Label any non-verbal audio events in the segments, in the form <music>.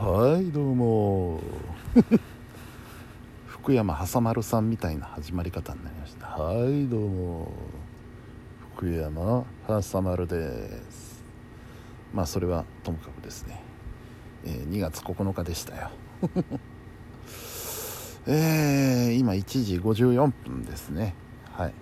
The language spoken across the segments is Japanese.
はいどうも。<laughs> 福山挟丸さんみたいな始まり方になりました。はいどうも。福山挟丸です。まあそれはともかくですね、えー、2月9日でしたよ。<laughs> えー、今1時54分ですね。はい。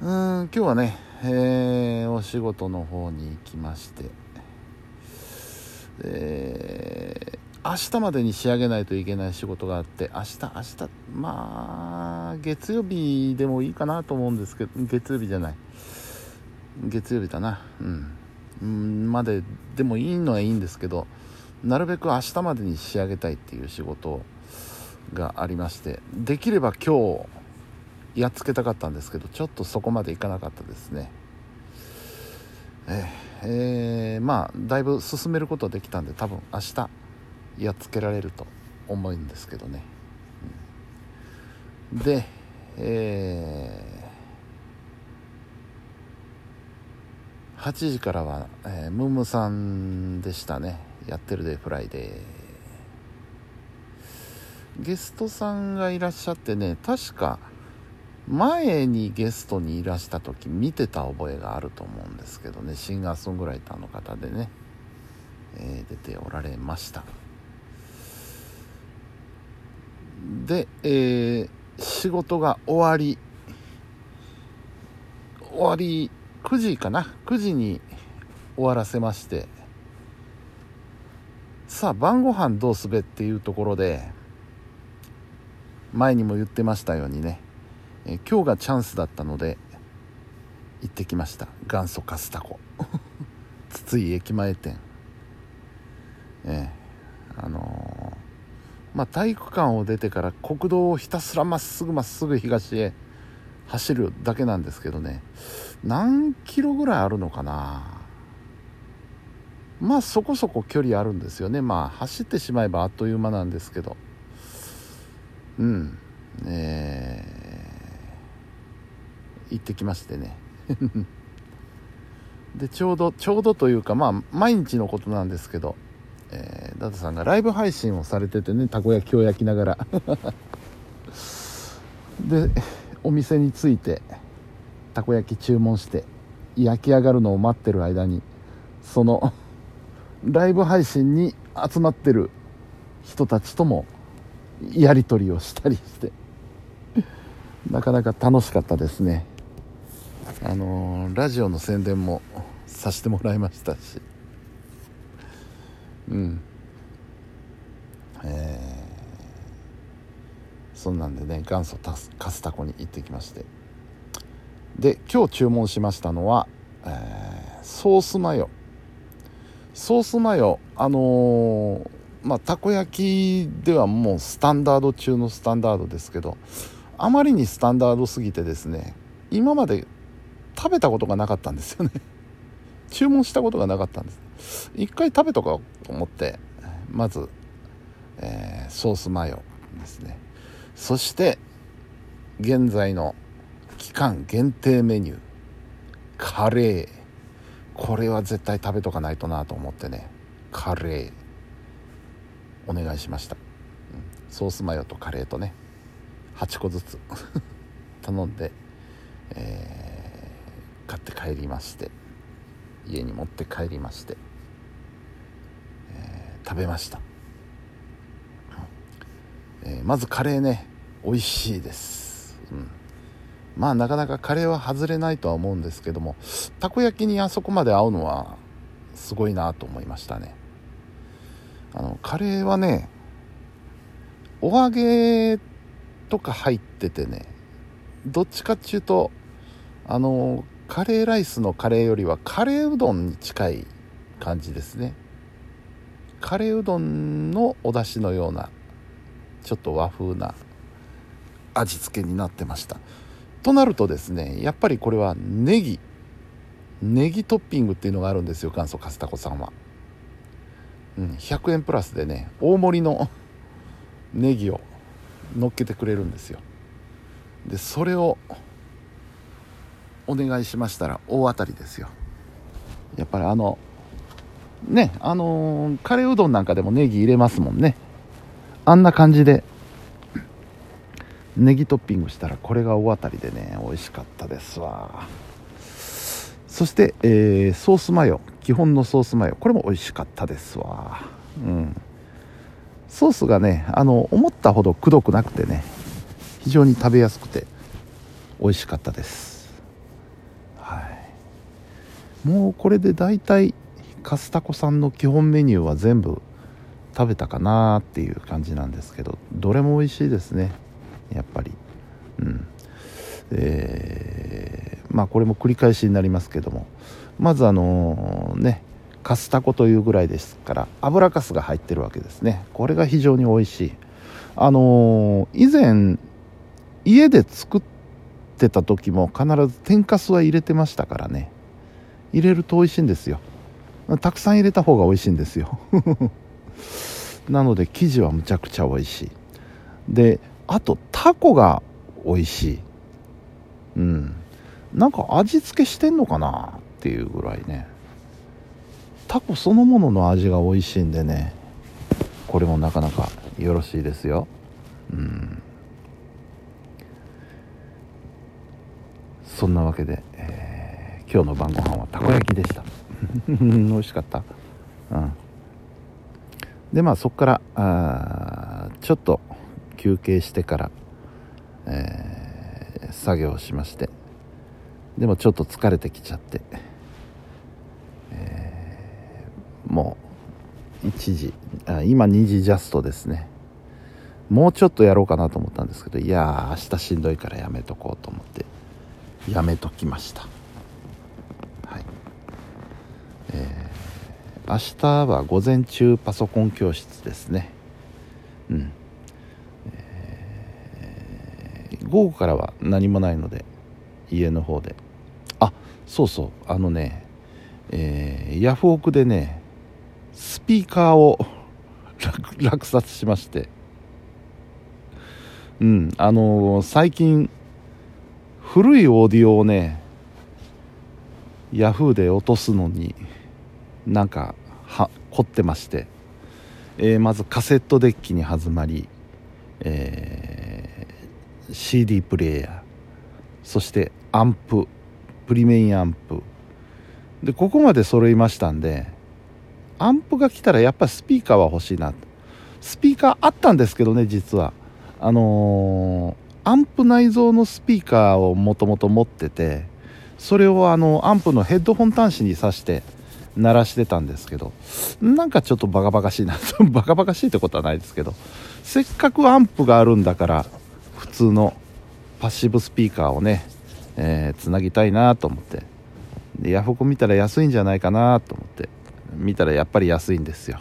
うん今日はね、えー、お仕事の方に行きまして。えー、明日までに仕上げないといけない仕事があって明日明日まあ月曜日でもいいかなと思うんですけど月曜日じゃない。月曜日だな。うん。まででもいいのはいいんですけどなるべく明日までに仕上げたいっていう仕事がありましてできれば今日やっつけたかったんですけどちょっとそこまでいかなかったですね。ええ、まあだいぶ進めることはできたんで多分明日やっつけられると思うんですけどね、うん、でえー、8時からは、えー、ムームさんでしたね。やってるでフライデー。ゲストさんがいらっしゃってね確か前にゲストにいらした時見てた覚えがあると思うんですけどね。シンガーソングライターの方でね、えー、出ておられました。で、えー、仕事が終わり終わり9時かな？9時に終わらせまして。さあ晩ご飯どうすべっていうところで前にも言ってましたようにね。え今日がチャンスだったので行ってきました。元祖カスタコ。<laughs> 筒井駅前店。えー、あのー、まあ体育館を出てから国道をひたすらまっすぐまっすぐ東へ走るだけなんですけどね。何キロぐらいあるのかな。まあそこそこ距離あるんですよね。まあ走ってしまえばあっという間なんですけど。うん。えー行ってきましてね。<laughs> でちょうどちょうどというかまあ毎日のことなんですけど、えー、ダダさんがライブ配信をされててねたこ焼きを焼きながら。<laughs> でお店に着いてたこ焼き注文して焼き上がるのを待ってる間にそのライブ配信に集まってる人たちともやり取りをしたりして。<laughs> なかなか楽しかったですね。あのー、ラジオの宣伝もさせてもらいましたし。うん。えー、そんなんでね元祖カスタコに行ってきまして。で今日注文しましたのは、えー、ソースマヨ。ソースマヨあのー、まあたこ焼きではもうスタンダード中のスタンダードですけどあまりにスタンダードすぎてですね今まで食べたことがなかったんですよね。<laughs> 注文したことがなかったんです。一回食べとこうと思ってまず、えー、ソースマヨですね。そして現在の期間限定メニューカレー。これは絶対食べとかないとなと思ってねカレー。お願いしました、うん、ソースマヨとカレーとね8個ずつ。<laughs> 頼んで、えー買って帰りまして家に持って帰りまして、えー、食べました、えー、まずカレーね美味しいです、うん、まあなかなかカレーは外れないとは思うんですけどもたこ焼きにあそこまで合うのはすごいなと思いましたね。あのカレーはねお揚げとか入っててねどっちかっていうとあのカレーライスのカレーよりはカレーうどんに近い感じですね。カレーうどんのお出汁のようなちょっと和風な味付けになってました。となるとですねやっぱりこれはネギ。ネギトッピングっていうのがあるんですよ元祖カスタコさんは、うん、100円プラスでね大盛りの <laughs> ネギを乗っけてくれるんですよ。でそれをお願いしましたら大当たりですよ。やっぱりあのねあのーカレーうどんなんかでもネギ入れますもんね。あんな感じでネギトッピングしたらこれが大当たりでね美味しかったですわ。そして、えーソースマヨ基本のソースマヨこれも美味しかったですわ。うん。ソースがねあの思ったほどくどくなくてね非常に食べやすくて美味しかったです。もうこれで大体カスタコさんの基本メニューは全部食べたかなっていう感じなんですけどどれも美味しいですね。やっぱり。うん。えーまあこれも繰り返しになりますけども。まずあのねカスタコというぐらいですから油かすが入ってるわけですね。これが非常に美味しい。あのー以前家で作ってた時も必ず天かすは入れてましたからね。入れると美味しいんですよ。たくさん入れた方が美味しいんですよ。<laughs> なので生地はむちゃくちゃ美味しい。であとタコが美味しい。うん。なんか味付けしてんのかなっていうぐらいね。タコそのものの味が美味しいんでね。これもなかなかよろしいですよ。うん。そんなわけで、今日の晩ご飯はたこ焼きでした。<laughs> 美味しかった。うん。でまあそこからあちょっと休憩してから、えー作業しましてでもちょっと疲れてきちゃって、えーもう1時あ今2時ジャストですね。もうちょっとやろうかなと思ったんですけどいやー明日しんどいからやめとこうと思ってやめときました。明日は午前中パソコン教室ですね。うん、えー午後からは何もないので家の方で。あそうそう。あのねえーヤフオクでねスピーカーを <laughs> 落札しまして。うん。あのー最近古いオーディオをねヤフーで落とすのになんか凝ってまして、えーまずカセットデッキに弾まり、えー CD プレーヤーそしてアンププリメインアンプ。でここまで揃いましたんでアンプが来たらやっぱスピーカーは欲しいな。スピーカーあったんですけどね実は。あのーアンプ内蔵のスピーカーをもともと持っててそれをあのアンプのヘッドホン端子に挿して鳴らしてたんですけどなんかちょっとバカバカしいな <laughs> バカバカしいってことはないですけどせっかくアンプがあるんだから普通のパッシブスピーカーをね、えーぎたいなと思ってでヤフオク見たら安いんじゃないかなと思って見たらやっぱり安いんですよ。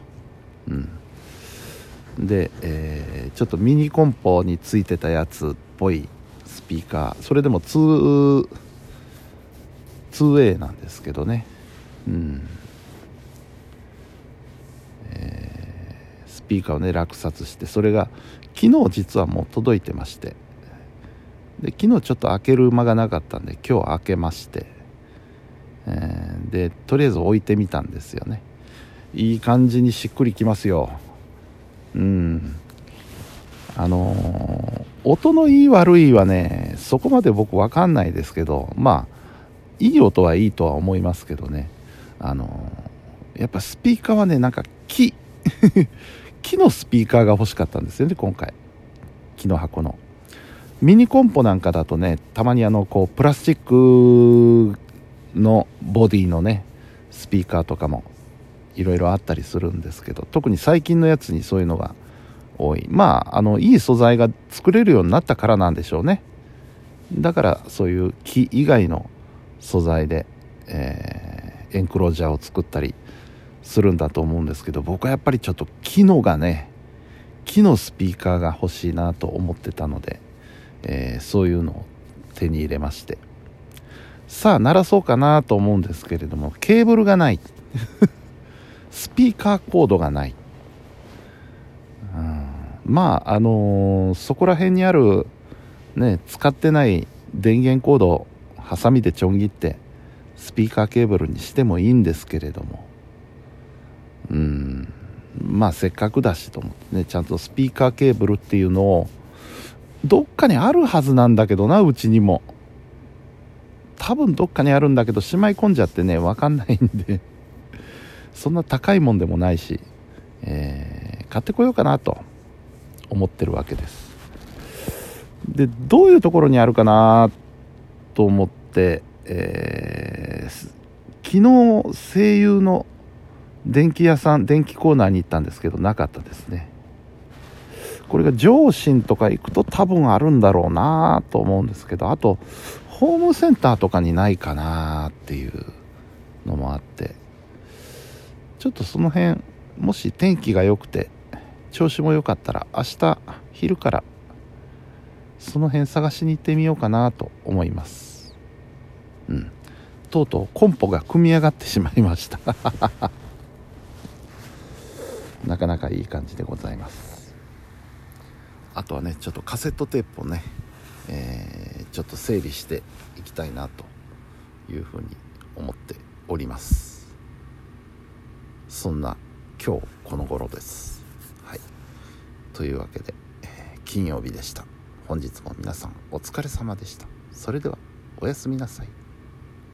うん。で、えーちょっとミニコンポについてたやつっぽいスピーカーそれでも 2- 2A なんですけどね。うんえースピーカーをね落札してそれが昨日実はもう届いてましてで昨日ちょっと開ける間がなかったんで今日開けまして、えーでとりあえず置いてみたんですよね。いい感じにしっくりきますよ。うん。あのー音のいい悪いはねそこまで僕分かんないですけどまあいい音はいいとは思いますけどね。あのーやっぱスピーカーはねなんか木。木のスピーカーが欲しかったんですよね今回。木の箱の。ミニコンポなんかだとねたまにあのこうプラスチックのボディのねスピーカーとかもいろいろあったりするんですけど特に最近のやつにそういうのが多い。まああのいい素材が作れるようになったからなんでしょうね。だからそういう木以外の素材で、えーエンクロージャーを作ったりするんだと思うんですけど僕はやっぱりちょっと木のがね木のスピーカーが欲しいなと思ってたので、えーそういうのを手に入れまして。さあ鳴らそうかなと思うんですけれどもケーブルがない。<laughs> スピーカーコードがない、うん。まああのーそこら辺にあるね使ってない電源コードをハサミでちょん切ってスピーカーケーブルにしてもいいんですけれども。うん。まあせっかくだしと思ってねちゃんとスピーカーケーブルっていうのをどっかにあるはずなんだけどなうちにも。多分どっかにあるんだけどしまい込んじゃってね分かんないんで。そんな高いもんでもないし、えー、買ってこようかなと思ってるわけです。でどういうところにあるかなと思って、えー、昨日声優の電気屋さん電気コーナーに行ったんですけどなかったですね。これが上信とか行くと多分あるんだろうなと思うんですけどあとホームセンターとかにないかなっていうのもあってちょっとその辺もし天気が良くて調子も良かったら明日昼からその辺探しに行ってみようかなと思います。うん。とうとうコンポが組み上がってしまいました。なかなかいい感じでございます。あとはねちょっとカセットテープをねえー、ちょっと整理していきたいなというふうに思っております。そんな今日この頃です。はい。というわけで、えー、金曜日でした。本日も皆さんお疲れ様でした。それではおやすみなさい。